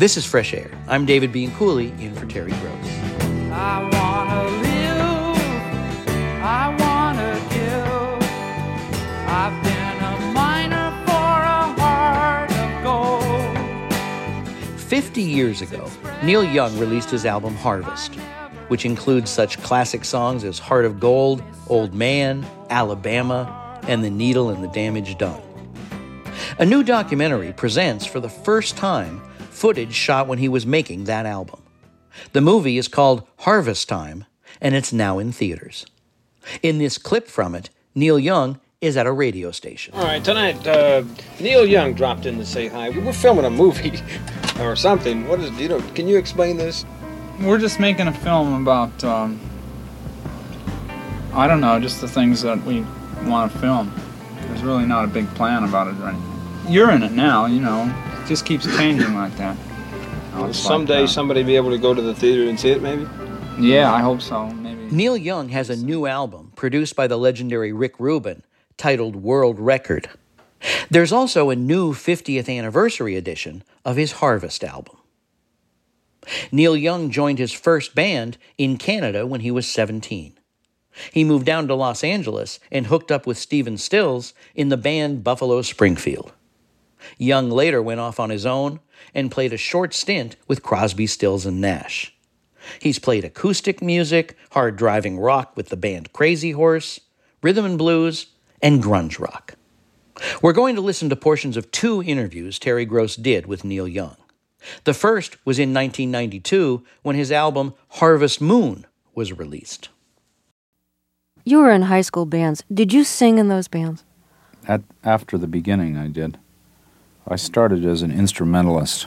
This is Fresh Air. I'm David Bianculli in for Terry Gross. I wanna live, I wanna give. I've been a miner for a heart of gold. 50 years ago, Neil Young released his album Harvest, which includes such classic songs as Heart of Gold, Old Man, Alabama, and The Needle and the Damage Done. A new documentary presents for the first time footage shot when he was making that album. The movie is called Harvest Time, and it's now in theaters. In this clip from it, Neil Young is at a radio station. All right, tonight, uh, Neil Young dropped in to say hi. We were filming a movie or something. What is, you know, can you explain this? We're just making a film about, um, I don't know, just the things that we want to film. There's really not a big plan about it right You're in it now, you know. It just keeps changing like that. Oh, Will it's someday like that. somebody be able to go to the theater and see it, maybe? Yeah, I hope so. Maybe. Neil Young has a new album produced by the legendary Rick Rubin titled World Record. There's also a new 50th anniversary edition of his Harvest album. Neil Young joined his first band in Canada when he was 17. He moved down to Los Angeles and hooked up with Stephen Stills in the band Buffalo Springfield. Young later went off on his own and played a short stint with Crosby, Stills, and Nash. He's played acoustic music, hard driving rock with the band Crazy Horse, rhythm and blues, and grunge rock. We're going to listen to portions of two interviews Terry Gross did with Neil Young. The first was in 1992 when his album Harvest Moon was released. You were in high school bands. Did you sing in those bands? At, after the beginning, I did. I started as an instrumentalist.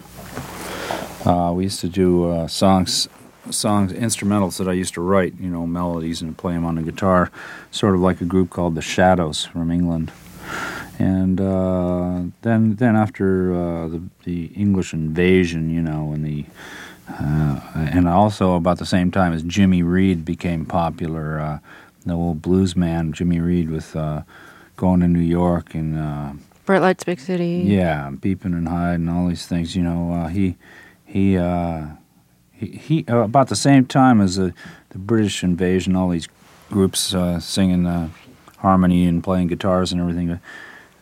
Uh, we used to do uh, songs, songs, instrumentals that I used to write, you know, melodies and play them on the guitar, sort of like a group called the Shadows from England. And uh, then, then after uh, the the English invasion, you know, and the uh, and also about the same time as Jimmy Reed became popular, uh, the old blues man Jimmy Reed with going to New York and Bright Lights, Big City. yeah, beeping and hiding, all these things. You know, uh, he he uh, he, he uh, about the same time as the the British invasion, all these groups uh, singing uh, harmony and playing guitars and everything.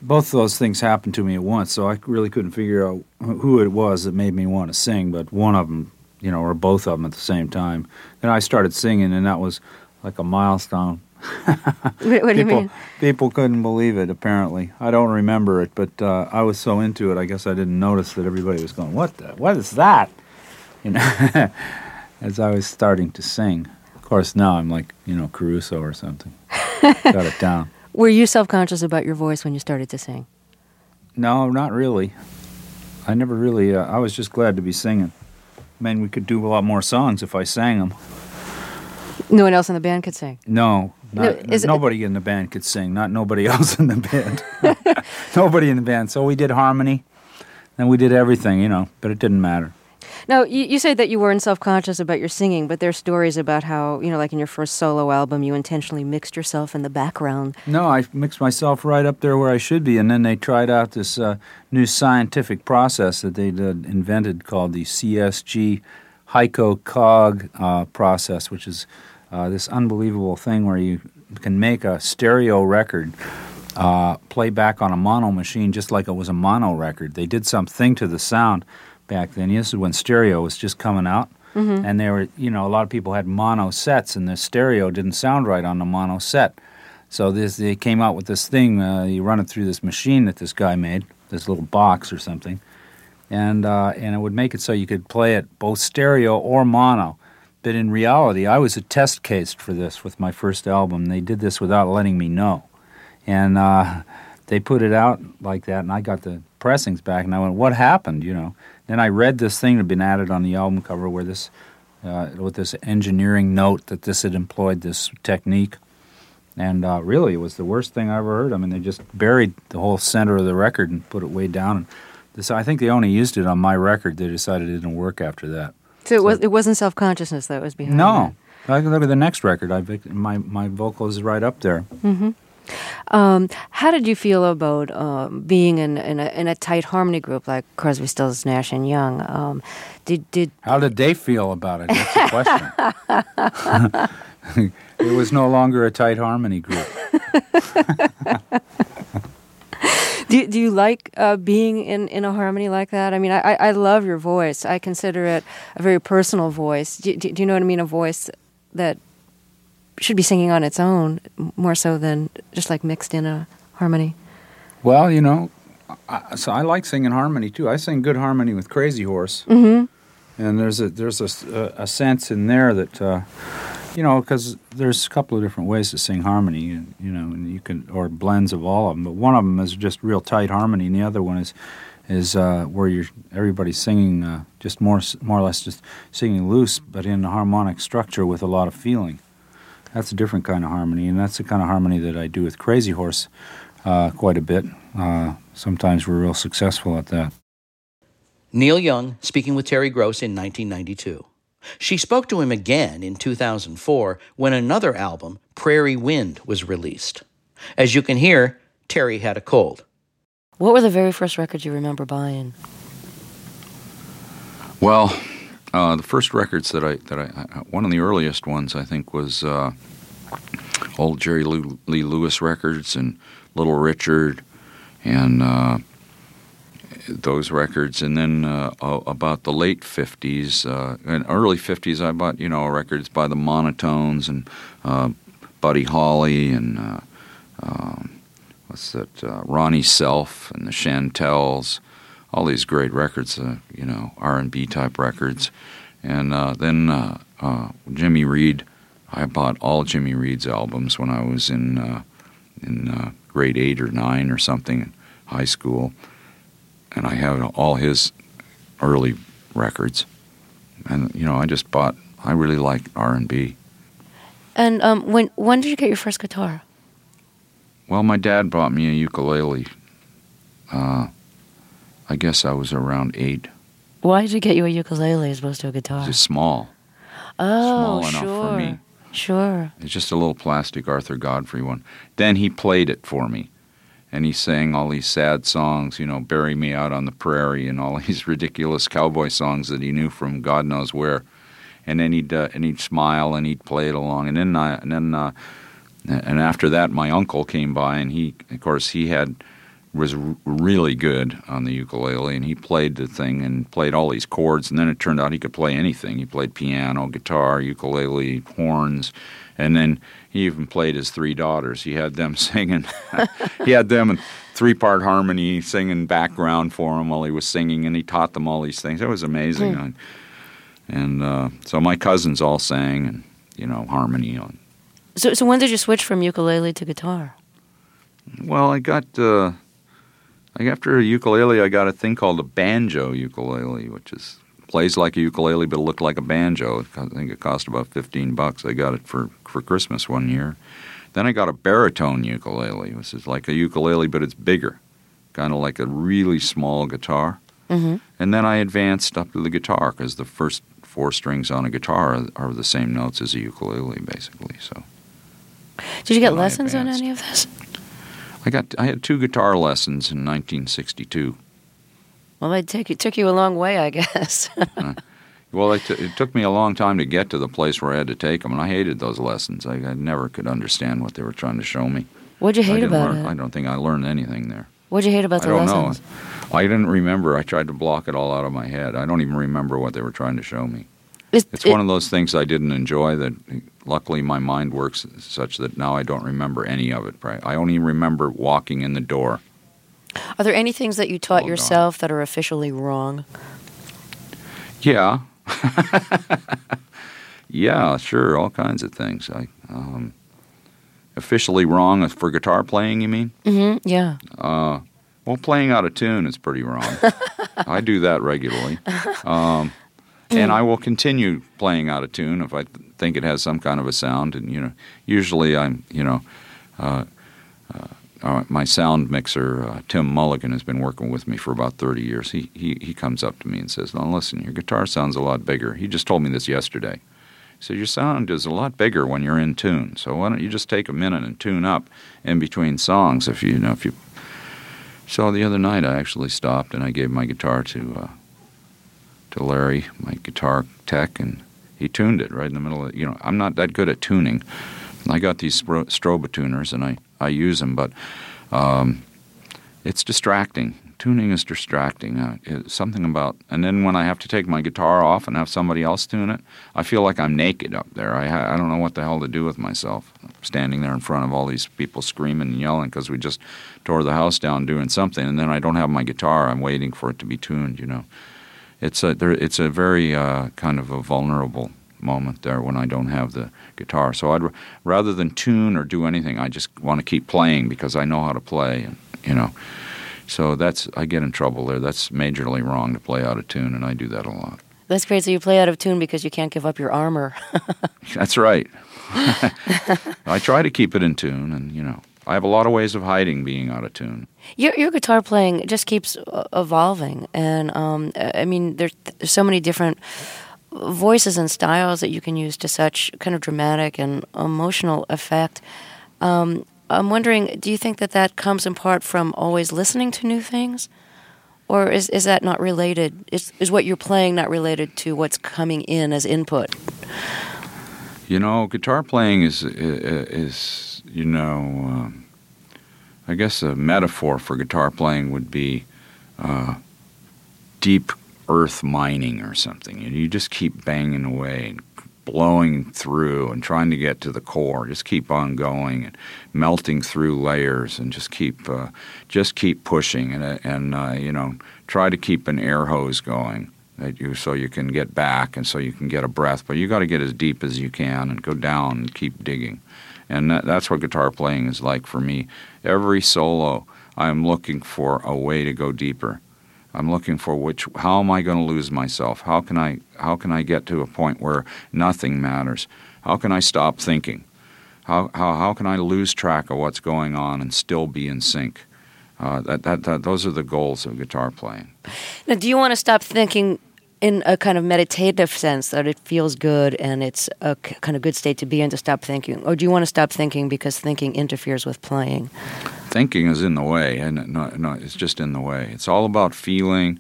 Both of those things happened to me at once, so I really couldn't figure out who it was that made me want to sing. But one of them, you know, or both of them at the same time. Then I started singing, and that was like a milestone. What, what do you people, mean? people couldn't believe it. Apparently, I don't remember it, but uh, I was so into it. I guess I didn't notice that everybody was going, "What the? What is that?" You know, as I was starting to sing. Of course, now I'm like you know Caruso or something. Got it down. Were you self conscious about your voice when you started to sing? No, not really. I never really. Uh, I was just glad to be singing. Man, we could do a lot more songs if I sang them. No one else in the band could sing. No, No, not, it- nobody in the band could sing. Not nobody else in the band. nobody in the band. So we did harmony, and we did everything, you know. But it didn't matter. No, you, you say that you weren't self conscious about your singing, but there are stories about how, you know, like in your first solo album, you intentionally mixed yourself in the background. No, I mixed myself right up there where I should be, and then they tried out this uh, new scientific process that they'd uh, invented called the CSG Hyco Cog uh, process, which is uh, this unbelievable thing where you can make a stereo record uh, play back on a mono machine just like it was a mono record. They did something to the sound back then. This is when stereo was just coming out. And there were, you know, a lot of people had mono sets, and the stereo didn't sound right on the mono set. So this, they came out with this thing. Uh, you run it through this machine that this guy made, this little box or something, and uh, and it would make it so you could play it both stereo or mono. But in reality, I was a test case for this with my first album. They did this without letting me know, and uh, they put it out like that. And I got the pressings back, and I went, "What happened?" You know. Then I read this thing that had been added on the album cover, where this, uh, with this engineering note that this had employed this technique. And uh, really, it was the worst thing I ever heard. I mean, they just buried the whole center of the record and put it way down. And this, I think they only used it on my record. They decided it didn't work after that. So it, was, it wasn't self consciousness that was behind No, I can look at the next record. I my my vocal is right up there. that. Um, how did you feel about um, being in, in, a, in a tight harmony group like Crosby, Stills, Nash and Young? Um, did did How did they feel about it? That's the question. it was no longer a tight harmony group. do, do you like uh, being in, in a harmony like that? I mean, I, I love your voice. I consider it a very personal voice. Do, do, do you know what I mean? A voice that should be singing on its own more so than just like mixed in a harmony. Well, you know, I, so I like singing harmony too. I sing good harmony with Crazy Horse, Mm-hmm. and there's a there's a, a sense in there that uh, you know because there's a couple of different ways to sing harmony, you know, and you can or blends of all of them. But one of them is just real tight harmony, and the other one is is uh, where you're everybody's singing uh, just more more or less just singing loose, but in a harmonic structure with a lot of feeling. That's a different kind of harmony, and that's the kind of harmony that I do with Crazy Horse uh, quite a bit. Uh, sometimes we're real successful at that. Neil Young speaking with Terry Gross in 1992. She spoke to him again in 2004 when another album, Prairie Wind, was released. As you can hear, Terry had a cold. What were the very first records you remember buying? Well, uh, the first records that I that I uh, one of the earliest ones I think was uh, old Jerry Lou, Lee Lewis records and Little Richard and uh, those records, and then uh, about the late '50s uh, and early '50s, I bought you know records by the Monotones and uh, Buddy Holly and uh, um, what's that uh, Ronnie Self and the Chantels. All these great records, uh, you know, R and B type records, and then Jimmy Reed. I bought all Jimmy Reed's albums when I was in in grade eight or nine or something, in high school, and I have all his early records, and you know, I just bought. I really like R and B. And um, when when did you get your first guitar? Well, my dad bought me a ukulele. Uh, I guess I was around eight. Why did you get you a ukulele as opposed to a guitar? Just small. oh, small enough sure. for me. Sure. It's just a little plastic Arthur Godfrey one. Then he played it for me. And he sang all these sad songs, you know, Bury Me Out on the Prairie and all these ridiculous cowboy songs that he knew from God knows where. And then he'd uh, and he'd smile and he'd play it along. And then I, and then uh, and after that my uncle came by and he of course he had was r- really good on the ukulele and he played the thing and played all these chords and then it turned out he could play anything he played piano guitar ukulele horns and then he even played his three daughters. He had them singing he had them in three part harmony singing background for him while he was singing and he taught them all these things. It was amazing. And, and uh, so my cousins all sang and you know harmony on So so when did you switch from ukulele to guitar? Well, I got uh, I after a ukulele, I got a thing called a banjo ukulele, which is plays like a ukulele but it looked like a banjo. I think it cost about fifteen bucks. I got it for for Christmas one year. Then I got a baritone ukulele, which is like a ukulele but it's bigger, kind of like a really small guitar. Mm-hmm. And then I advanced up to the guitar because the first four strings on a guitar are, are the same notes as a ukulele, basically. So. Did you get lessons on any of this? I got I had two guitar lessons in 1962. Well, it took, it took you a long way, I guess. Well, it, t- it took me a long time to get to the place where I had to take them, and I hated those lessons. I, I never could understand what they were trying to show me. What'd you hate about learn, I don't think I learned anything there. What'd you hate about the lessons? I don't lessons? know. I didn't remember. I tried to block it all out of my head. I don't even remember what they were trying to show me. It's, It's it- one of those things I didn't enjoy. That luckily my mind works such that now I don't remember any of it. I only remember walking in the door. Are there any things that you taught yourself that are officially wrong? Yeah. yeah, sure, all kinds of things. I um, officially wrong for guitar playing. You mean? Mm-hmm. Yeah. Uh, well, playing out of tune is pretty wrong. I do that regularly, um, and I will continue playing out of tune if I th- think it has some kind of a sound. And you know, usually I'm, you know. Uh, uh, uh, my sound mixer, uh, Tim Mulligan, has been working with me for about 30 years. He, he, he comes up to me and says, Now, listen, your guitar sounds a lot bigger. He just told me this yesterday. So your sound is a lot bigger when you're in tune. So why don't you just take a minute and tune up in between songs? If you, you know, if you. So the other night I actually stopped and I gave my guitar to uh, to Larry, my guitar tech, and he tuned it right in the middle of. You know, I'm not that good at tuning. I got these Stro- Stroba tuners and I I use them, but um, it's distracting. Tuning is distracting. Uh, it's something about, and then when I have to take my guitar off and have somebody else tune it, I feel like I'm naked up there. I I don't know what the hell to do with myself, standing there in front of all these people screaming and yelling because we just tore the house down doing something, and then I don't have my guitar. I'm waiting for it to be tuned. You know, it's a there, it's a very uh, kind of a vulnerable moment there when I don't have the guitar. So I'd rather than tune or do anything, I just want to keep playing because I know how to play, and you know. So that's I get in trouble there. That's majorly wrong to play out of tune, and I do that a lot. That's great. So you play out of tune because you can't give up your armor. That's right. I try to keep it in tune, and you know, I have a lot of ways of hiding being out of tune. Your your guitar playing just keeps evolving, and um, I mean, there's, there's so many different voices and styles that you can use to such kind of dramatic and emotional effect. Um, I'm wondering, do you think that that comes in part from always listening to new things, or is is that not related? Is is what you're playing not related to what's coming in as input? You know, guitar playing is is you know, um, I guess a metaphor for guitar playing would be uh, deep earth mining or something. And you just keep banging away and blowing through and trying to get to the core. Just keep on going and melting through layers and just keep uh, just keep pushing and and uh, you know try to keep an air hose going you so you can get back and so you can get a breath. But you got to get as deep as you can and go down and keep digging. And that, that's what guitar playing is like for me. Every solo, I'm looking for a way to go deeper. I'm looking for which how am I going to lose myself? How can I how can I get to a point where nothing matters? How can I stop thinking? How how how can I lose track of what's going on and still be in sync? Uh, that, that that those are the goals of guitar playing. Now, do you want to stop thinking in a kind of meditative sense that it feels good and it's a kind of good state to be in to stop thinking, or do you want to stop thinking because thinking interferes with playing? Thinking is in the way, and no, no, it's just in the way. It's all about feeling,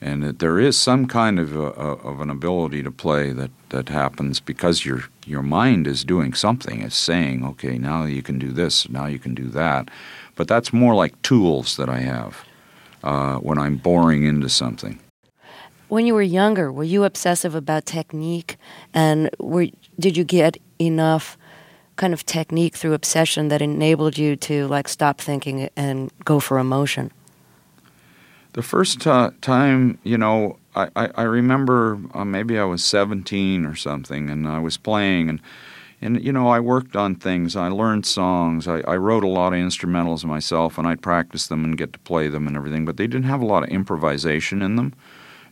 and that there is some kind of a, of an ability to play that, that happens because your your mind is doing something. It's saying, okay, now you can do this, now you can do that, but that's more like tools that I have uh, when I'm boring into something. When you were younger, were you obsessive about technique, and were did you get enough kind of technique through obsession that enabled you to like stop thinking and go for emotion? The first uh, time, you know, I, I, I remember uh, maybe I was 17 or something, and I was playing, and and you know, I worked on things. I learned songs. I, I wrote a lot of instrumentals myself, and I'd practice them and get to play them and everything. But they didn't have a lot of improvisation in them,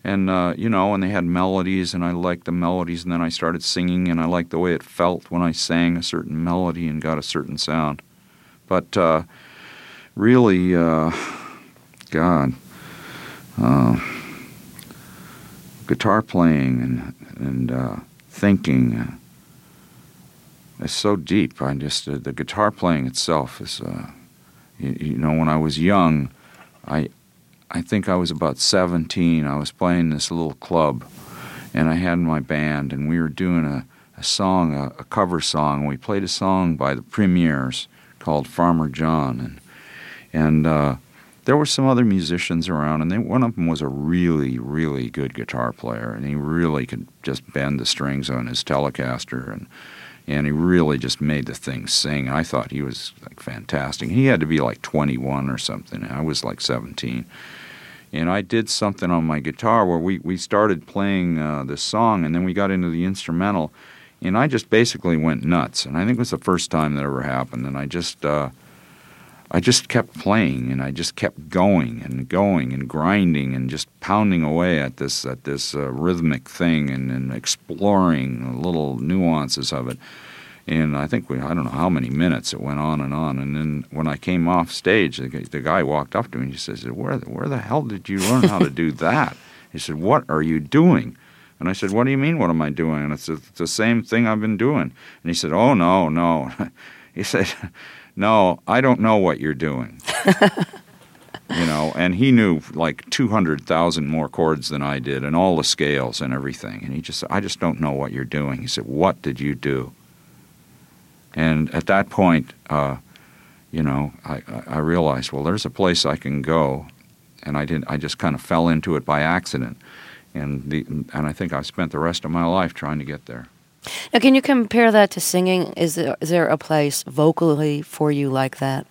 and uh, you know, and they had melodies, and I liked the melodies. And then I started singing, and I liked the way it felt when I sang a certain melody and got a certain sound. But uh, really, uh, God uh, guitar playing and and uh, thinking uh, is so deep. I just uh, the guitar playing itself is, you, you know, when I was young, I I think I was about seventeen. I was playing this little club, and I had my band, and we were doing a, a song, a, a cover song. We played a song by the Premiers called Farmer John, and and uh, there were some other musicians around, and they, one of them was a really, really good guitar player, and he really could just bend the strings on his Telecaster, and and he really just made the thing sing. I thought he was like fantastic. He had to be like 21 or something. I was like 17, and I did something on my guitar where we we started playing uh, this song, and then we got into the instrumental, and I just basically went nuts. And I think it was the first time that ever happened, and I just. Uh, I just kept playing and I just kept going and going and grinding and just pounding away at this at this uh, rhythmic thing and, and exploring little nuances of it. And I think we I don't know how many minutes it went on and on. And then when I came off stage, the, guy- the guy walked up to me and he says, "Where the- where the hell did you learn how to do that?" He said, "What are you doing?" And I said, What do you mean, what am I doing? And it's it's the same thing I've been doing. And he said, Oh, no, no. he said, No, I don't know what you're doing. you know, and he knew like 200,000 more chords than I did and all the scales and everything. And he just said, I just don't know what you're doing. He said, What did you do? And at that point, uh, you know, I, I realized, well, there's a place I can go. And I didn't, I just kind of fell into it by accident. And, the, and I think I spent the rest of my life trying to get there. Now, can you compare that to singing? Is there, is there a place vocally for you like that?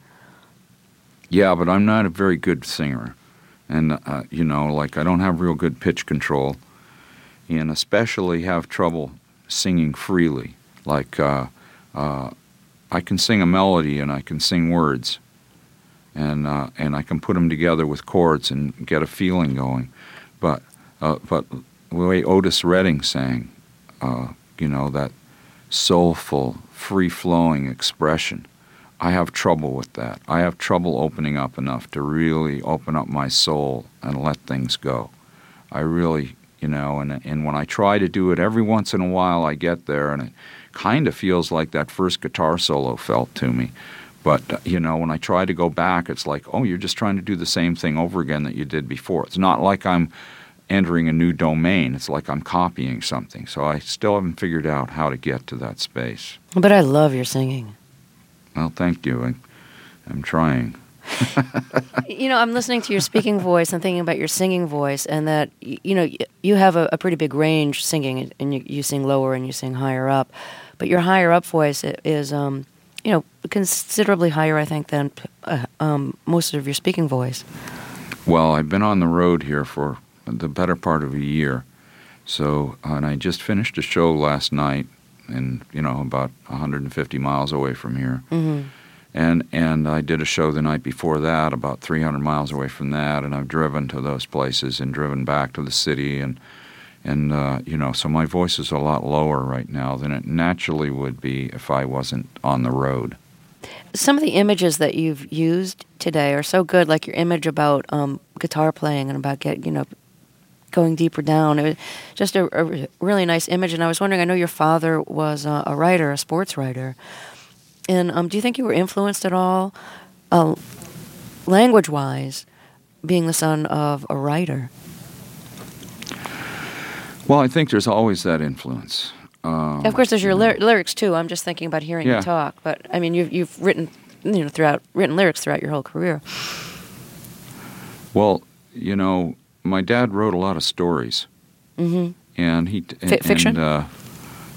Yeah, but I'm not a very good singer. And, uh, you know, like I don't have real good pitch control. And especially have trouble singing freely. Like, uh, uh, I can sing a melody and I can sing words. And, uh, and I can put them together with chords and get a feeling going. But, uh, but the way Otis Redding sang, uh, you know, that soulful, free flowing expression. I have trouble with that. I have trouble opening up enough to really open up my soul and let things go. I really, you know, and, and when I try to do it, every once in a while I get there and it kind of feels like that first guitar solo felt to me. But, uh, you know, when I try to go back, it's like, oh, you're just trying to do the same thing over again that you did before. It's not like I'm entering a new domain. It's like I'm copying something. So I still haven't figured out how to get to that space. But I love your singing. Well, thank you. I, I'm trying. you know, I'm listening to your speaking voice and thinking about your singing voice, and that you know you have a, a pretty big range singing, and you, you sing lower and you sing higher up, but your higher up voice is, um, you know, considerably higher, I think, than uh, um, most of your speaking voice. Well, I've been on the road here for the better part of a year. So, and I just finished a show last night, and you know, about 150 miles away from here. Mm-hmm. And and I did a show the night before that, about 300 miles away from that, and I've driven to those places and driven back to the city, and and uh, you know, so my voice is a lot lower right now than it naturally would be if I wasn't on the road. Some of the images that you've used today are so good, like your image about um, guitar playing and about get you know going deeper down. It was just a, a really nice image, and I was wondering. I know your father was uh, a writer, a sports writer, and um, do you think you were influenced at all, uh, language-wise, being the son of a writer? Well, I think there's always that influence. Uh, of course, there's your lyr- lyrics too. I'm just thinking about hearing Yeah. you talk, but I mean, you've you've written you know throughout written lyrics throughout your whole career. Well, you know, my dad wrote a lot of stories, mm-hmm. and he and, Fi- fiction? And, uh,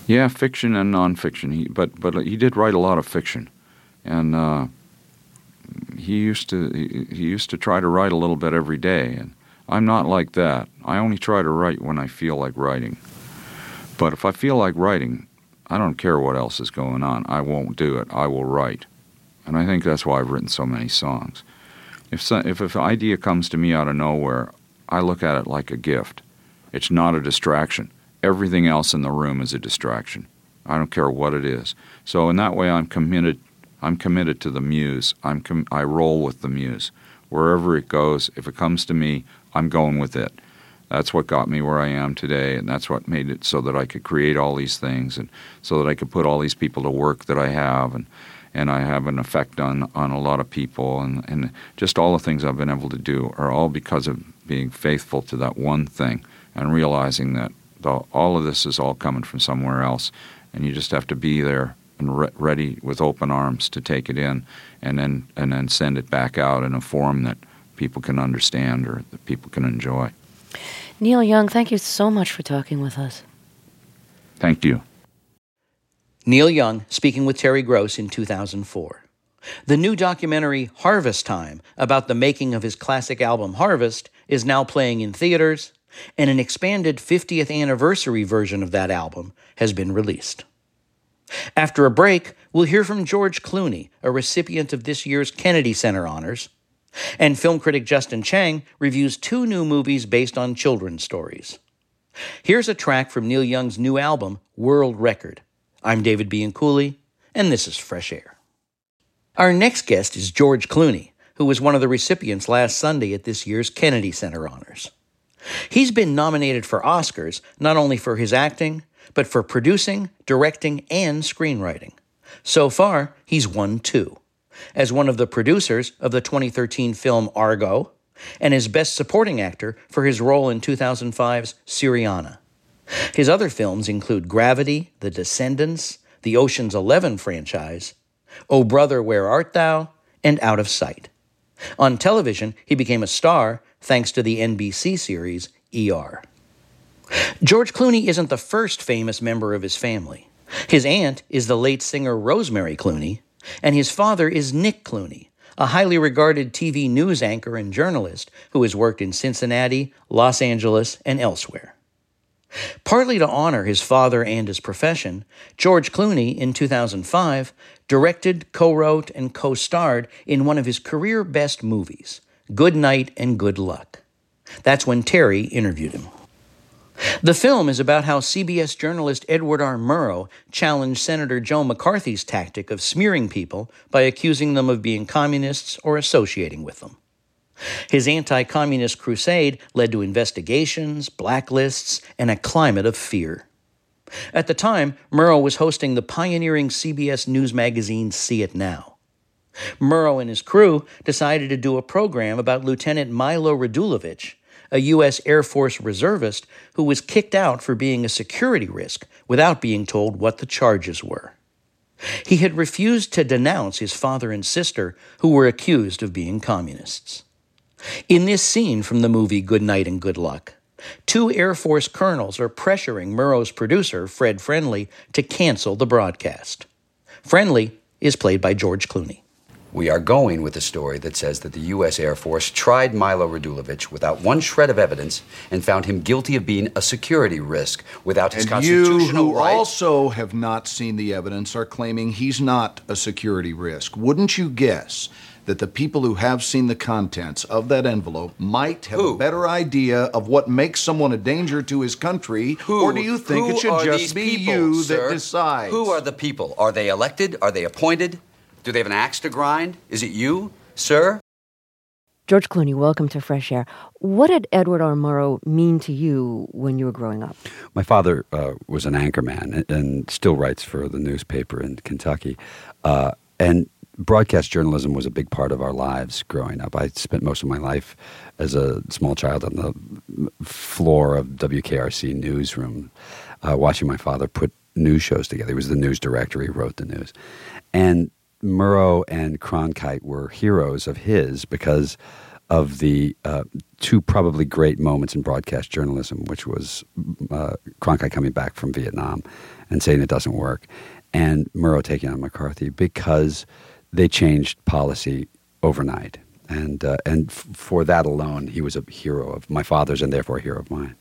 yeah, fiction and nonfiction. He but but he did write a lot of fiction, and uh, he used to he, he used to try to write a little bit every day. And I'm not like that. I only try to write when I feel like writing. But if I feel like writing, I don't care what else is going on. I won't do it. I will write, and I think that's why I've written so many songs. If so, if, if an idea comes to me out of nowhere, I look at it like a gift. It's not a distraction. Everything else in the room is a distraction. I don't care what it is. So in that way, I'm committed. I'm committed to the muse. I'm com- I roll with the muse. Wherever it goes, if it comes to me, I'm going with it. That's what got me where I am today, and that's what made it so that I could create all these things, and so that I could put all these people to work that I have, and and I have an effect on on a lot of people, and and just all the things I've been able to do are all because of being faithful to that one thing and realizing that the, all of this is all coming from somewhere else, and you just have to be there and re- ready with open arms to take it in, and then and then send it back out in a form that people can understand or that people can enjoy. Neil Young, thank you so much for talking with us. Thank you. Neil Young speaking with Terry Gross in 2004. The new documentary Harvest Time about the making of his classic album Harvest is now playing in theaters, and an expanded 50th anniversary version of that album has been released. After a break, we'll hear from George Clooney, a recipient of this year's Kennedy Center honors, and film critic Justin Chang reviews two new movies based on children's stories. Here's a track from Neil Young's new album, World Record. I'm David Bianculli, and this is Fresh Air. Our next guest is George Clooney, who was one of the recipients last Sunday at this year's Kennedy Center honors. He's been nominated for Oscars not only for his acting, but for producing, directing, and screenwriting. So far, he's won two as one of the producers of the 2013 film Argo, and as Best Supporting Actor for his role in 2005's Syriana. His other films include Gravity, The Descendants, the Ocean's Eleven franchise, O Brother, Where Art Thou, and Out of Sight. On television, he became a star thanks to the NBC series ER. George Clooney isn't the first famous member of his family. His aunt is the late singer Rosemary Clooney, and his father is Nick Clooney, a highly regarded TV news anchor and journalist who has worked in Cincinnati, Los Angeles, and elsewhere. Partly to honor his father and his profession, George Clooney, in 2005, directed, co wrote, and co starred in one of his career best movies, Good Night and Good Luck. That's when Terry interviewed him. The film is about how CBS journalist Edward R. Murrow challenged Senator Joe McCarthy's tactic of smearing people by accusing them of being communists or associating with them. His anti communist crusade led to investigations, blacklists, and a climate of fear. At the time, Murrow was hosting the pioneering CBS news magazine See It Now. Murrow and his crew decided to do a program about Lieutenant Milo Radulovich, a U.S. Air Force reservist who was kicked out for being a security risk without being told what the charges were. He had refused to denounce his father and sister, who were accused of being communists. In this scene from the movie Good Night and Good Luck, two Air Force colonels are pressuring Murrow's producer, Fred Friendly, to cancel the broadcast. Friendly is played by George Clooney. We are going with a story that says that the U.S. Air Force tried Milo Radulovich without one shred of evidence and found him guilty of being a security risk without his And you, who right. also have not seen the evidence, are claiming he's not a security risk. Wouldn't you guess that the people who have seen the contents of that envelope might have a better idea of what makes someone a danger to his country? Who- or do you think who it should just be people, you sir? that decides? Who are the people? Are they elected? Are they appointed? Do they have an axe to grind? Is it you, sir? George Clooney, welcome to Fresh Air. What did Edward R. Murrow mean to you when you were growing up? My father uh, was an anchorman and, and still writes for the newspaper in Kentucky. Uh, and broadcast journalism was a big part of our lives growing up. I spent most of my life as a small child on the floor of WKRC newsroom, uh, watching my father put news shows together. He was the news director, he wrote the news. And Murrow and Cronkite were heroes of his because of the uh, two probably great moments in broadcast journalism, which was uh, Cronkite coming back from Vietnam and saying it doesn't work, and Murrow taking on McCarthy because they changed policy overnight. And, uh, and f- for that alone, he was a hero of my father's and therefore a hero of mine.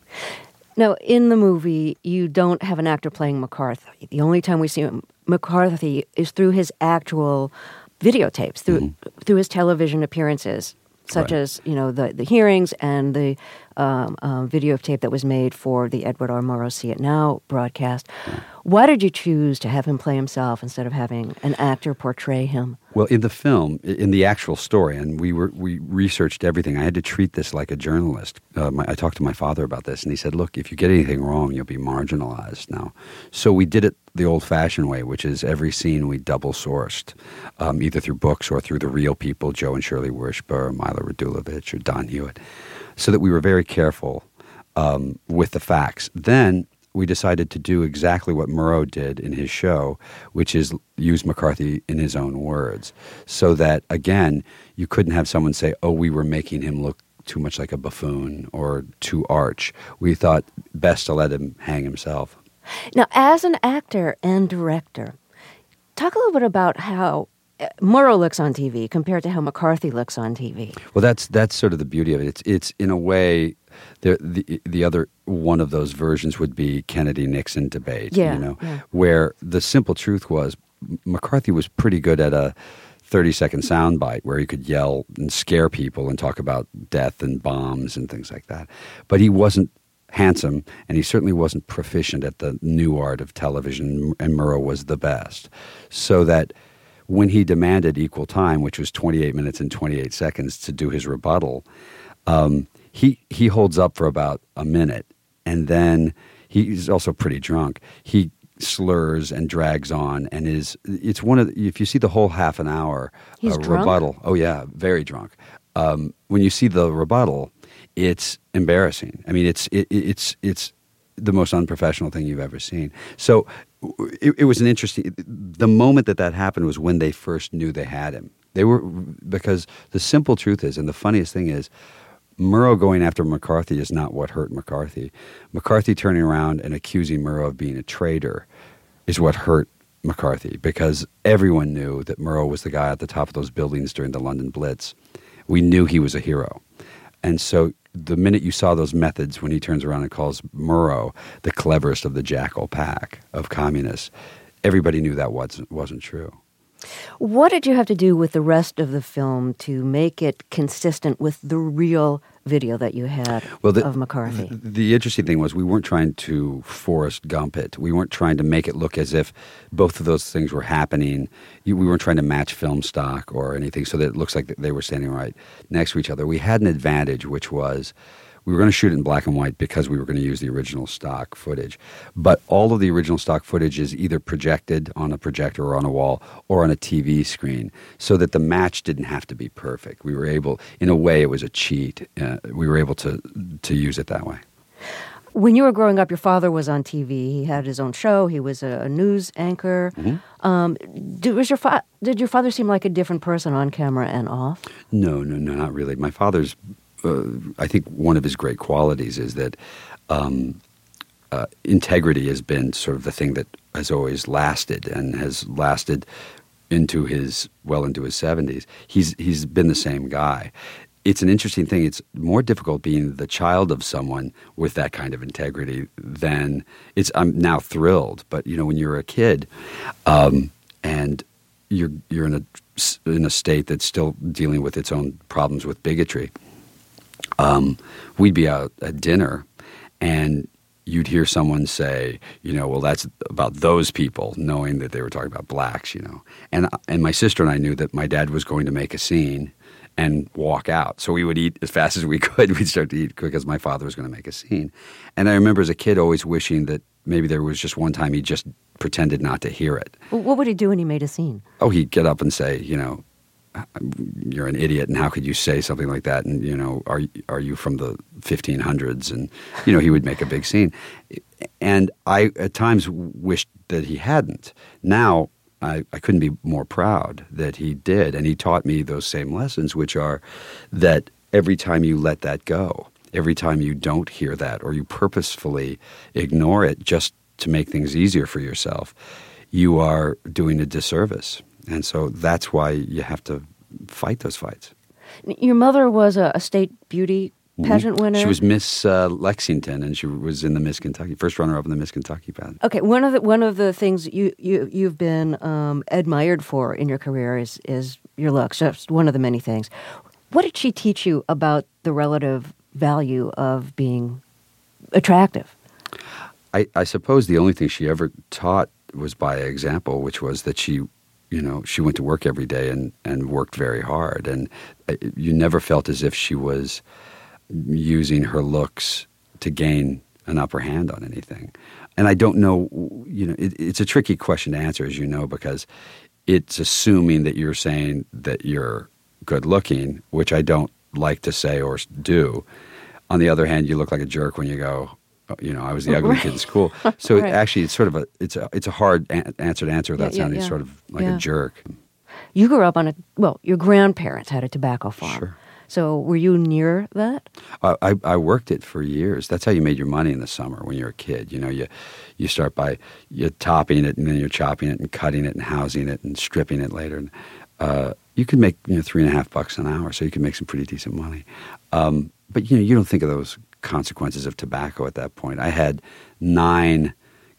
Now, in the movie, you don't have an actor playing McCarthy. The only time we see McCarthy is through his actual videotapes, through through his television appearances, such Mm-hmm. Right. as you know the the hearings and the um, um, videotape that was made for the Edward R. Murrow See It Now broadcast. Why did you choose to have him play himself instead of having an actor portray him? Well, in the film, in the actual story, and we were we researched everything. I had to treat this like a journalist. Uh, my, I talked to my father about this, and he said, "Look, if you get anything wrong, you'll be marginalized." Now, so we did it the old-fashioned way, which is every scene we double sourced, um, either through books or through the real people, Joe and Shirley Wershba, Milo Radulovich, or Don Hewitt, so that we were very careful um, with the facts. Then we decided to do exactly what Murrow did in his show, which is use McCarthy in his own words, so that again you couldn't have someone say, "Oh, we were making him look." Too much like a buffoon or too arch. We thought best to let him hang himself. Now, as an actor and director, talk a little bit about how Murrow looks on TV compared to how McCarthy looks on TV. Well, that's that's sort of the beauty of it. It's it's in a way, the the the other one of those versions would be Kennedy Nixon debate. Yeah, you know, yeah. where the simple truth was McCarthy was pretty good at a. 30 second soundbite where he could yell and scare people and talk about death and bombs and things like that. But he wasn't handsome and he certainly wasn't proficient at the new art of television, and Murrow was the best. So that when he demanded equal time, which was 28 minutes and 28 seconds to do his rebuttal, um, he he holds up for about a minute, and then he's also pretty drunk. He slurs and drags on, and is it's one of the, if you see the whole half an hour uh, rebuttal. Oh yeah, very drunk. Um, when you see the rebuttal, it's embarrassing. I mean, it's it, it's it's the most unprofessional thing you've ever seen. So it, it was an interesting. The moment that that happened was when they first knew they had him. They were because the simple truth is, and the funniest thing is, Murrow going after McCarthy is not what hurt McCarthy. McCarthy turning around and accusing Murrow of being a traitor is what hurt McCarthy because everyone knew that Murrow was the guy at the top of those buildings during the London Blitz. We knew he was a hero. And so the minute you saw those methods when he turns around and calls Murrow the cleverest of the jackal pack of communists, everybody knew that wasn't, wasn't true. What did you have to do with the rest of the film to make it consistent with the real video that you had the, of McCarthy? The, the interesting thing was we weren't trying to Forrest Gump it. We weren't trying to make it look as if both of those things were happening. You, we weren't trying to match film stock or anything so that it looks like they were standing right next to each other. We had an advantage, which was we were going to shoot it in black and white because we were going to use the original stock footage. But all of the original stock footage is either projected on a projector or on a wall or on a TV screen so that the match didn't have to be perfect. We were able, in a way, it was a cheat. Uh, we were able to, to use it that way. When you were growing up, your father was on TV. He had his own show. He was a, news anchor. Mm-hmm. Um, did, was your fa- did your father seem like a different person on camera and off? No, no, no, not really. My father's uh, I think one of his great qualities is that um, uh, integrity has been sort of the thing that has always lasted and has lasted into his well into his 70s. He's he's been the same guy. It's an interesting thing. It's more difficult being the child of someone with that kind of integrity than it's. I'm now thrilled, but you know when you're a kid, um, and you're you're in a in a state that's still dealing with its own problems with bigotry um, we'd be out at dinner and you'd hear someone say, you know, well, that's about those people, knowing that they were talking about blacks, you know. And, and my sister and I knew that my dad was going to make a scene and walk out. So we would eat as fast as we could. We'd start to eat because my father was going to make a scene. And I remember as a kid always wishing that maybe there was just one time he just pretended not to hear it. What would he do when he made a scene? Oh, he'd get up and say, you know, you're an idiot and how could you say something like that? And you know are are you from the 1500s and you know he would make a big scene. And i at times wished that he hadn't. Now I, I couldn't be more proud that he did. And he taught me those same lessons which are that every time you let that go every time you don't hear that or you purposefully ignore it just to make things easier for yourself you are doing a disservice and so that's why you have to fight those fights. Your mother was a, a state beauty pageant winner. She was Miss uh, Lexington, and she was in the Miss Kentucky, first runner-up in the Miss Kentucky pageant. Okay, one of the one of the things you you you've been um, admired for in your career is is your looks. Just one of the many things. What did she teach you about the relative value of being attractive? I, I suppose the only thing she ever taught was by example, which was that she you know, she went to work every day and, and worked very hard. And uh, you never felt as if she was using her looks to gain an upper hand on anything. And I don't know, you know, it, it's a tricky question to answer, as you know, because it's assuming that you're saying that you're good looking, which I don't like to say or do. On the other hand, you look like a jerk when you go, you know, I was the ugly Right. kid in school. So Right. actually, it's sort of a it's a it's a hard an- answer to answer without Yeah, yeah, sounding yeah. sort of like a jerk. You grew up on a well. Your grandparents had a tobacco farm. Sure. So were you near that? I, I, I worked it for years. That's how you made your money in the summer when you're a kid. You know, you you start by you topping it, and then you're chopping it and cutting it and housing it and stripping it later. And uh, you could make you know three and a half bucks an hour, so you could make some pretty decent money. Um, but you know, you don't think of those consequences of tobacco at that point. I had nine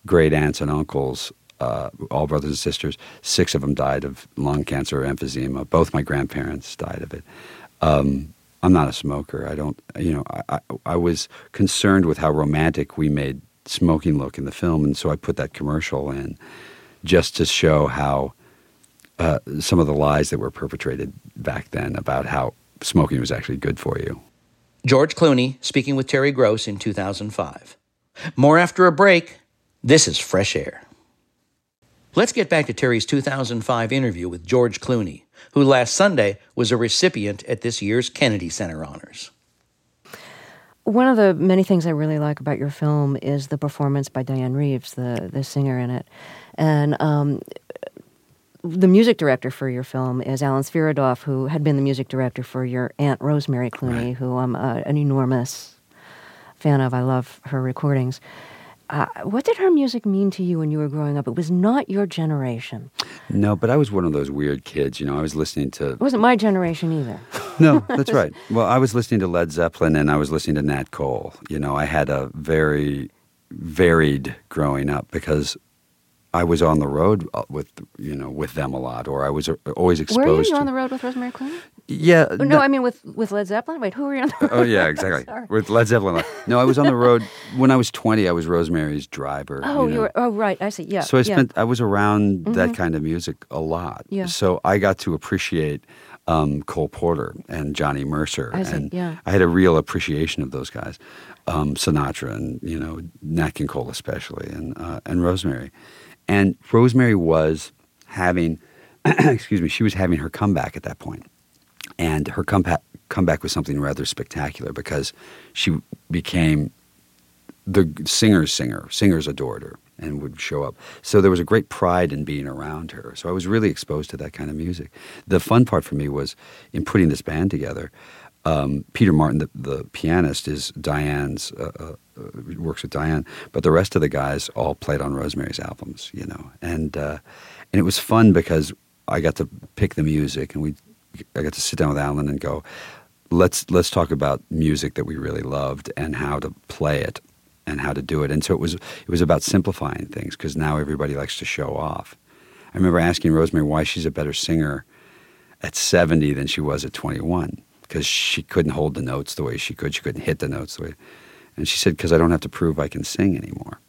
great aunts and uncles. Uh, all brothers and sisters. Six of them died of lung cancer or emphysema. Both my grandparents died of it. Um, I'm not a smoker. I don't, you know, I, I, I was concerned with how romantic we made smoking look in the film, and so I put that commercial in just to show how uh, some of the lies that were perpetrated back then about how smoking was actually good for you. George Clooney speaking with Terry Gross in 2005. More after a break. This is Fresh Air. Let's get back to Terry's 2005 interview with George Clooney, who last Sunday was a recipient at this year's Kennedy Center Honors. One of the many things I really like about your film is the performance by Dianne Reeves, the the singer in it, and um, the music director for your film is Allen Sviridoff, who had been the music director for your Aunt Rosemary Clooney, Right. who I'm uh, an enormous fan of. I love her recordings. Uh, what did her music mean to you when you were growing up? It was not your generation. No, but I was one of those weird kids. You know, I was listening to. It wasn't my generation either. No, that's right. Well, I was listening to Led Zeppelin and I was listening to Nat Cole. You know, I had a very varied growing up because I was on the road uh, with you know with them a lot, or I was uh, always exposed. Were you, on the road with Rosemary Clooney? Yeah. Oh, no, I mean with with Led Zeppelin. Wait, who were you on the road? Oh yeah, exactly. With Led Zeppelin. No, I was on the road when I was twenty. I was Rosemary's driver. Oh, you you, were. Oh, right. I see. Yeah. So I yeah. spent. I was around that Mhm. kind of music a lot. Yeah. So I got to appreciate um, Cole Porter and Johnny Mercer, I see, and yeah. I had a real appreciation of those guys, um, Sinatra and you know Nat King Cole especially, and uh, and Rosemary, and Rosemary was having, excuse me, she was having her comeback at that point, and her comeback comeback was something rather spectacular because she became the singer's singer. Singers adored her and would show up. So there was a great pride in being around her. So I was really exposed to that kind of music. The fun part for me was in putting this band together. Um, Peter Martin, the, the pianist, is Dianne's uh, uh, uh, works with Diane, but the rest of the guys all played on Rosemary's albums, you know, and uh, and it was fun because I got to pick the music, and we I got to sit down with Alan and go, let's let's talk about music that we really loved and how to play it and how to do it. And so it was it was about simplifying things because now everybody likes to show off. I remember asking Rosemary why she's a better singer at 70 than she was at 21 because she couldn't hold the notes the way she could. She couldn't hit the notes the way. And she said, because I don't have to prove I can sing anymore.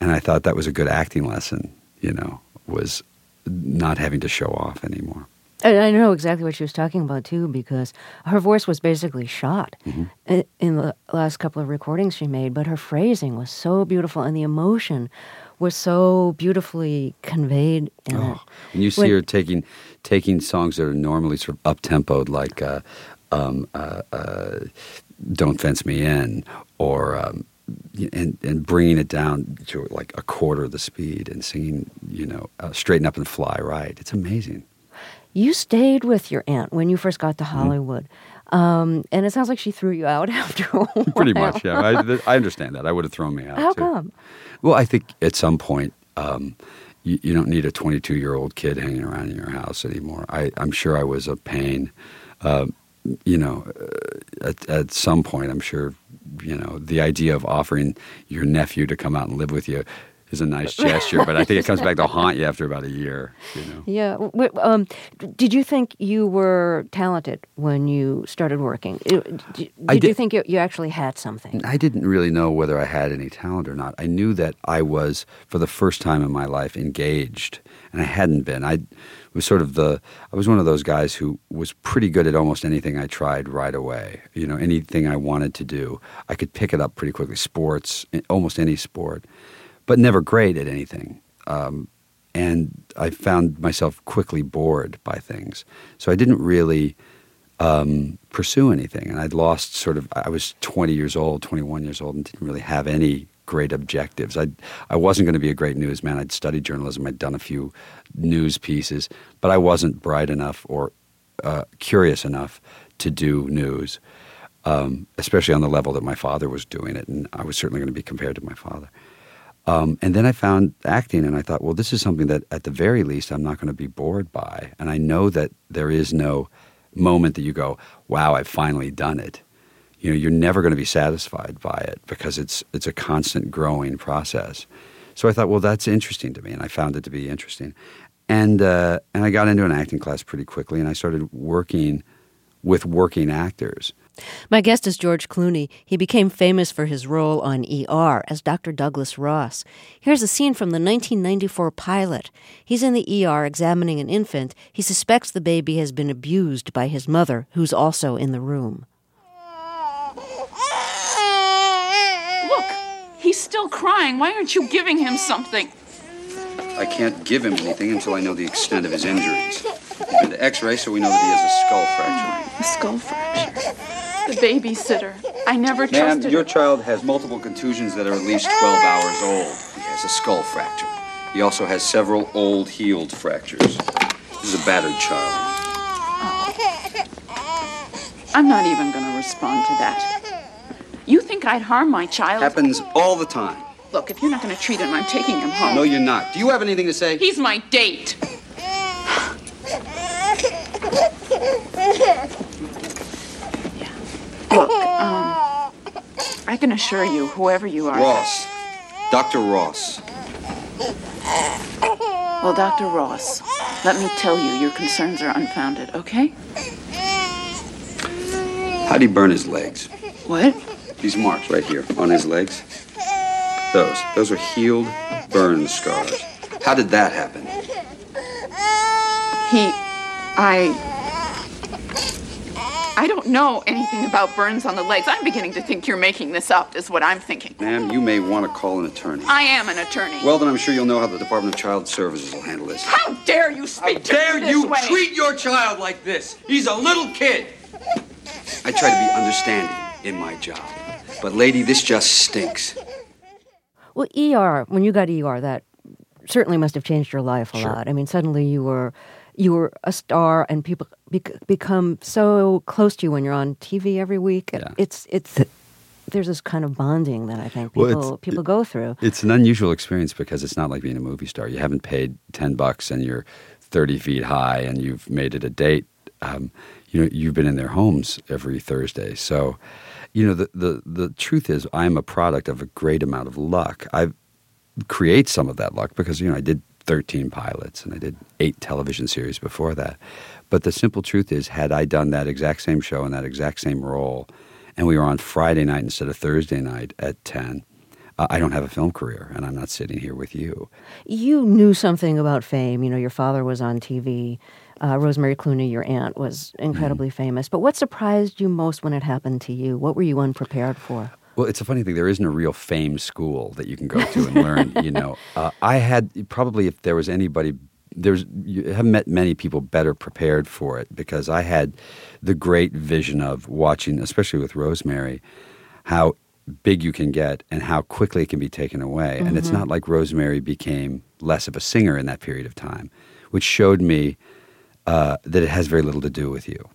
And I thought that was a good acting lesson, you know, was not having to show off anymore. And I know exactly what she was talking about too, because her voice was basically shot Mm-hmm. in, the last couple of recordings she made. But her phrasing was so beautiful, and the emotion was so beautifully conveyed in it. Oh, when you see When- her taking taking songs that are normally sort of up tempoed, like uh, um, uh, uh, "Don't Fence Me In," or um, and and bringing it down to like a quarter of the speed and singing, you know, uh, "Straighten Up and Fly Right." It's amazing. You stayed with your aunt when you first got Mm-hmm. to Hollywood, um, and it sounds like she threw you out after a while. Pretty much, yeah. I, I understand that. I would have thrown me out. How too. come? Well, I think at some point um, you, you don't need a 22 year old kid hanging around in your house anymore. I, I'm sure I was a pain. Um, you know, uh, at, at some point, I'm sure, you know, the idea of offering your nephew to come out and live with you is a nice gesture, but I think it comes back to haunt you after about a year, you know. Yeah. um, did you think you were talented when you started working? Uh, d- I Did you think you, you actually had something? I didn't really know whether I had any talent or not. I knew that I was, for the first time in my life, engaged, and I hadn't been. I was sort of the, I was one of those guys who was pretty good at almost anything I tried right away. You know, anything I wanted to do, I could pick it up pretty quickly. Sports, almost any sport, but never great at anything. Um, and I found myself quickly bored by things. So I didn't really um, pursue anything. And I'd lost sort of, I was 20 years old, 21 years old, and didn't really have any great objectives. I, I wasn't going to be a great newsman. I'd studied journalism, I'd done a few news pieces, but I wasn't bright enough or uh, curious enough to do news, um, especially on the level that my father was doing it. And I was certainly going to be compared to my father. Um, and then I found acting, and I thought, well, this is something that at the very least I'm not going to be bored by. And I know that there is no moment that you go, wow, I've finally done it. You know, you're never going to be satisfied by it because it's it's a constant growing process. So I thought, well, that's interesting to me, and I found it to be interesting. And uh, and I got into an acting class pretty quickly, and I started working with working actors. My guest is George Clooney. He became famous for his role on ER as Dr. Douglas Ross. Here's a scene from the 1994 pilot. He's in the ER examining an infant. He suspects the baby has been abused by his mother, who's also in the room. He's still crying. Why aren't you giving him something? I can't give him anything until I know the extent of his injuries. He's been to x-ray, so we know that he has a skull fracture. A skull fracture. The babysitter. I never Ma'am, trusted your child has multiple contusions that are at least 12 hours old. He has a skull fracture. He also has several old healed fractures. This is a battered child. I'm not even going to respond to that. You think I'd harm my child? Happens all the time. Look, if you're not going to treat him, I'm taking him home. No, you're not. Do you have anything to say? He's my date. Look, um, I can assure you, whoever you are. Ross. Dr. Ross. Well, Dr. Ross, let me tell you, your concerns are unfounded, okay? How'd he burn his legs? What? These marks right here on his legs. Those. Those are healed burn scars. How did that happen? He. I. I don't know anything about burns on the legs. I'm beginning to think you're making this up, is what I'm thinking. Ma'am, you may want to call an attorney. I am an attorney. Well, then I'm sure you'll know how the Department of Child Services will handle this. How dare you speak to me this way? Treat your child like this? He's a little kid. I try to be understanding in my job. But, lady, this just stinks. Well, ER, when you got ER, that certainly must have changed your life a Sure. lot. I mean, suddenly you were you were a star, and people bec- become so close to you when you're on TV every week. Yeah. It's it's there's this kind of bonding that I think Well, people it's- people go through. It's an unusual experience because it's not like being a movie star. You haven't paid 10 bucks and you're 30 feet high and you've made it a date. Um, you know, you've been in their homes every Thursday. So, you know, the, the, the truth is I'm a product of a great amount of luck. I create some of that luck because, you know, I did 13 pilots and I did eight television series before that. But the simple truth is, had I done that exact same show in that exact same role, and we were on Friday night instead of Thursday night at 10, uh, I don't have a film career, and I'm not sitting here with you. You knew something about fame. You know, your father was on TV. Uh, Rosemary Clooney, your aunt, was incredibly Mm-hmm. famous. But what surprised you most when it happened to you? What were you unprepared for? Well, it's a funny thing. There isn't a real fame school that you can go to and learn. You know, uh, I had probably if there was anybody, there's you haven't met many people better prepared for it because I had the great vision of watching, especially with Rosemary, how big you can get and how quickly it can be taken away. And it's Mhm. not like Rosemary became less of a singer in that period of time, which showed me uh, that it has very little to do with you.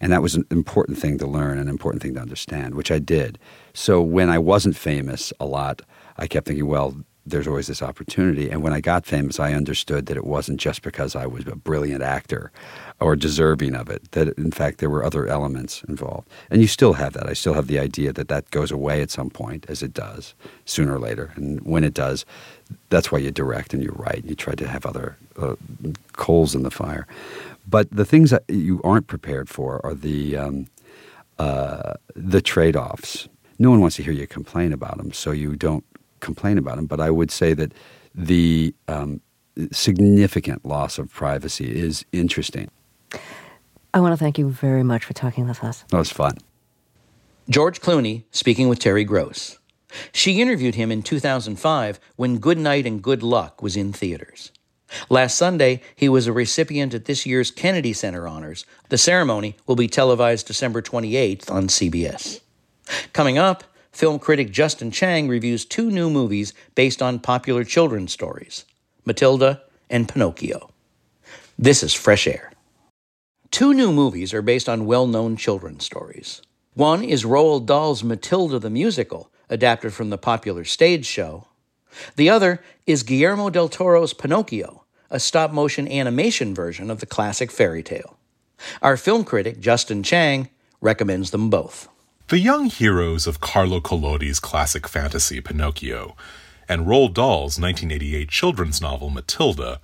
And that was an important thing to learn, an important thing to understand, which I did. So when I wasn't famous a lot, I kept thinking, well, there's always this opportunity. And when I got famous, I understood that it wasn't just because I was a brilliant actor or deserving of it, that in fact there were other elements involved. And you still have that. I still have the idea that that goes away at some point, as it does, sooner or later. And when it does, that's why you direct and you write. And you try to have other uh, coals in the fire. But the things that you aren't prepared for are the um, uh, the trade offs. No one wants to hear you complain about them, so you don't complain about them. But I would say that the um, significant loss of privacy is interesting. I want to thank you very much for talking with us. That was fun. George Clooney speaking with Terry Gross. She interviewed him in 2005 when Good Night and Good Luck was in theaters. Last Sunday, he was a recipient at this year's Kennedy Center Honors. The ceremony will be televised December 28th on CBS. Coming up, film critic Justin Chang reviews two new movies based on popular children's stories Matilda and Pinocchio. This is Fresh Air. Two new movies are based on well known children's stories. One is Roald Dahl's Matilda the Musical, adapted from the popular stage show. The other is Guillermo del Toro's Pinocchio, a stop motion animation version of the classic fairy tale. Our film critic, Justin Chang, recommends them both. The young heroes of Carlo Collodi's classic fantasy Pinocchio and Roald Dahl's 1988 children's novel Matilda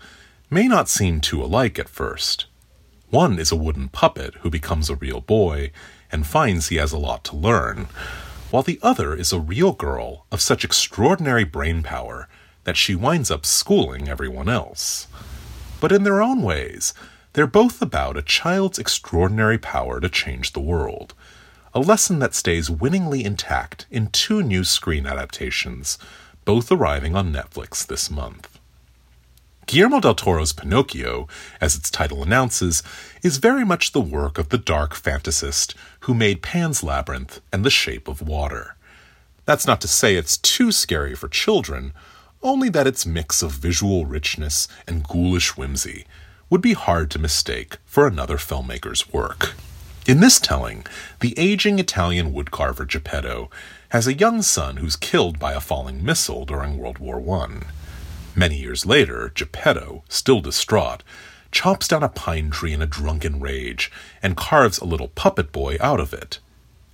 may not seem too alike at first. One is a wooden puppet who becomes a real boy and finds he has a lot to learn, while the other is a real girl of such extraordinary brain power that she winds up schooling everyone else. But in their own ways, they're both about a child's extraordinary power to change the world, a lesson that stays winningly intact in two new screen adaptations, both arriving on Netflix this month. Guillermo del Toro's Pinocchio, as its title announces, is very much the work of the dark fantasist who made Pan's Labyrinth and The Shape of Water. That's not to say it's too scary for children, only that its mix of visual richness and ghoulish whimsy would be hard to mistake for another filmmaker's work. In this telling, the aging Italian woodcarver Geppetto has a young son who's killed by a falling missile during World War I. Many years later, Geppetto, still distraught, chops down a pine tree in a drunken rage and carves a little puppet boy out of it,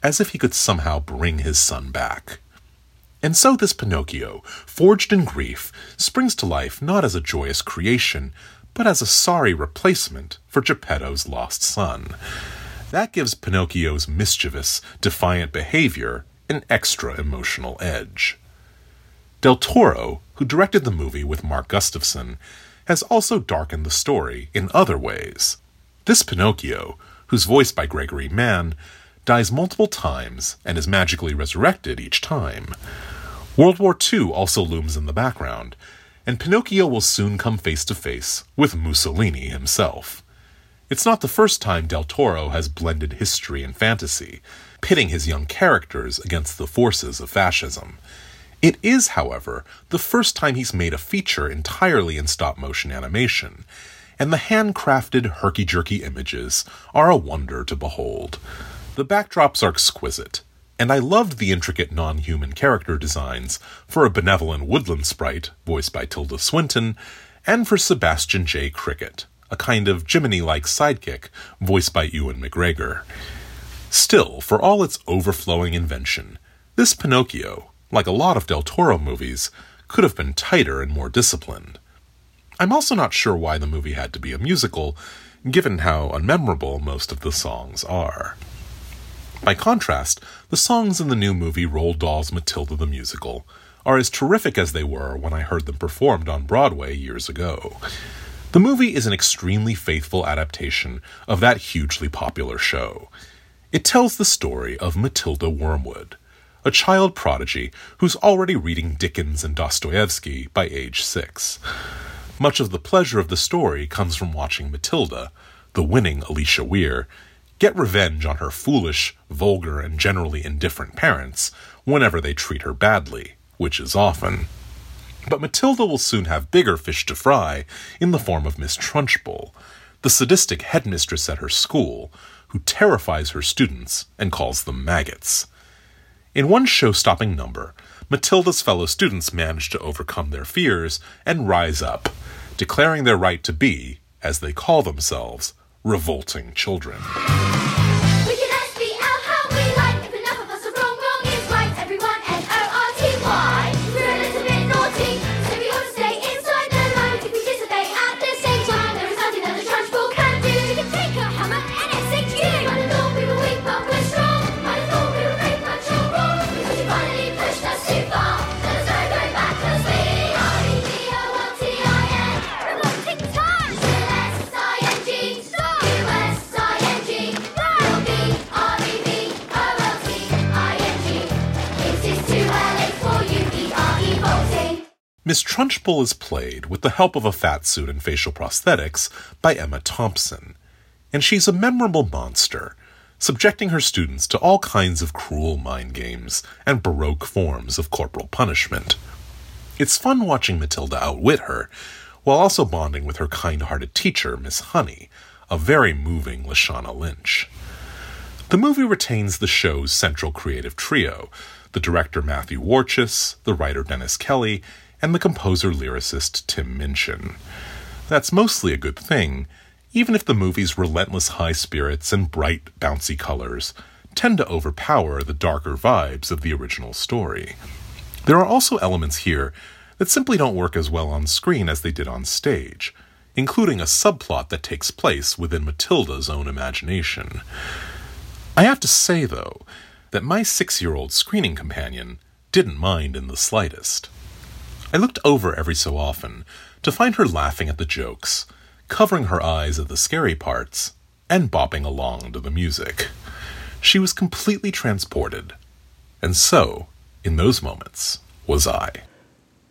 as if he could somehow bring his son back. And so this Pinocchio, forged in grief, springs to life not as a joyous creation, but as a sorry replacement for Geppetto's lost son. That gives Pinocchio's mischievous, defiant behavior an extra emotional edge. Del Toro, who directed the movie with Mark Gustafson, has also darkened the story in other ways. This Pinocchio, who's voiced by Gregory Mann, dies multiple times and is magically resurrected each time. World War II also looms in the background, and Pinocchio will soon come face to face with Mussolini himself. It's not the first time Del Toro has blended history and fantasy, pitting his young characters against the forces of fascism. It is, however, the first time he's made a feature entirely in stop motion animation, and the handcrafted herky jerky images are a wonder to behold. The backdrops are exquisite, and I loved the intricate non human character designs for a benevolent woodland sprite, voiced by Tilda Swinton, and for Sebastian J. Cricket, a kind of Jiminy like sidekick, voiced by Ewan McGregor. Still, for all its overflowing invention, this Pinocchio, like a lot of Del Toro movies, could have been tighter and more disciplined. I'm also not sure why the movie had to be a musical, given how unmemorable most of the songs are. By contrast, the songs in the new movie Roald Dahl's Matilda the Musical are as terrific as they were when I heard them performed on Broadway years ago. The movie is an extremely faithful adaptation of that hugely popular show. It tells the story of Matilda Wormwood, a child prodigy who's already reading Dickens and Dostoevsky by age six. Much of the pleasure of the story comes from watching Matilda, the winning Alicia Weir, get revenge on her foolish, vulgar, and generally indifferent parents whenever they treat her badly, which is often. But Matilda will soon have bigger fish to fry in the form of Miss Trunchbull, the sadistic headmistress at her school, who terrifies her students and calls them maggots. In one show stopping number, Matilda's fellow students manage to overcome their fears and rise up, declaring their right to be, as they call themselves, revolting children. Miss Trunchbull is played, with the help of a fat suit and facial prosthetics, by Emma Thompson, and she's a memorable monster, subjecting her students to all kinds of cruel mind games and baroque forms of corporal punishment. It's fun watching Matilda outwit her, while also bonding with her kind hearted teacher, Miss Honey, a very moving Lashana Lynch. The movie retains the show's central creative trio the director Matthew Warchus, the writer Dennis Kelly, and the composer lyricist Tim Minchin. That's mostly a good thing, even if the movie's relentless high spirits and bright, bouncy colors tend to overpower the darker vibes of the original story. There are also elements here that simply don't work as well on screen as they did on stage, including a subplot that takes place within Matilda's own imagination. I have to say, though, that my six year old screening companion didn't mind in the slightest. I looked over every so often to find her laughing at the jokes, covering her eyes at the scary parts, and bopping along to the music. she was completely transported. And so, in those moments, was I.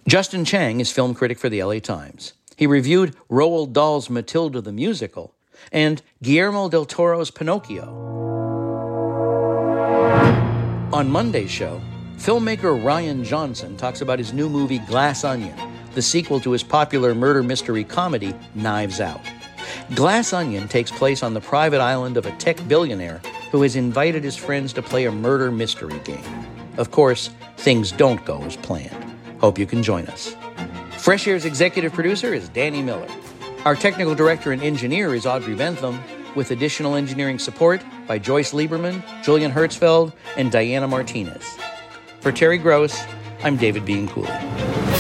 Justin Chang is film critic for the LA Times. He reviewed Roald Dahl's Matilda the Musical and Guillermo del Toro's Pinocchio. On Monday's show, filmmaker Rian Johnson talks about his new movie Glass Onion, the sequel to his popular murder mystery comedy Knives Out. Glass Onion takes place on the private island of a tech billionaire who has invited his friends to play a murder mystery game. Of course, things don't go as planned. Hope you can join us. Fresh Air's executive producer is Danny Miller. Our technical director and engineer is Audrey Bentham, with additional engineering support by Joyce Lieberman, Julian Hertzfeld, and Diana Martinez. For Terry Gross, I'm David Bianculli.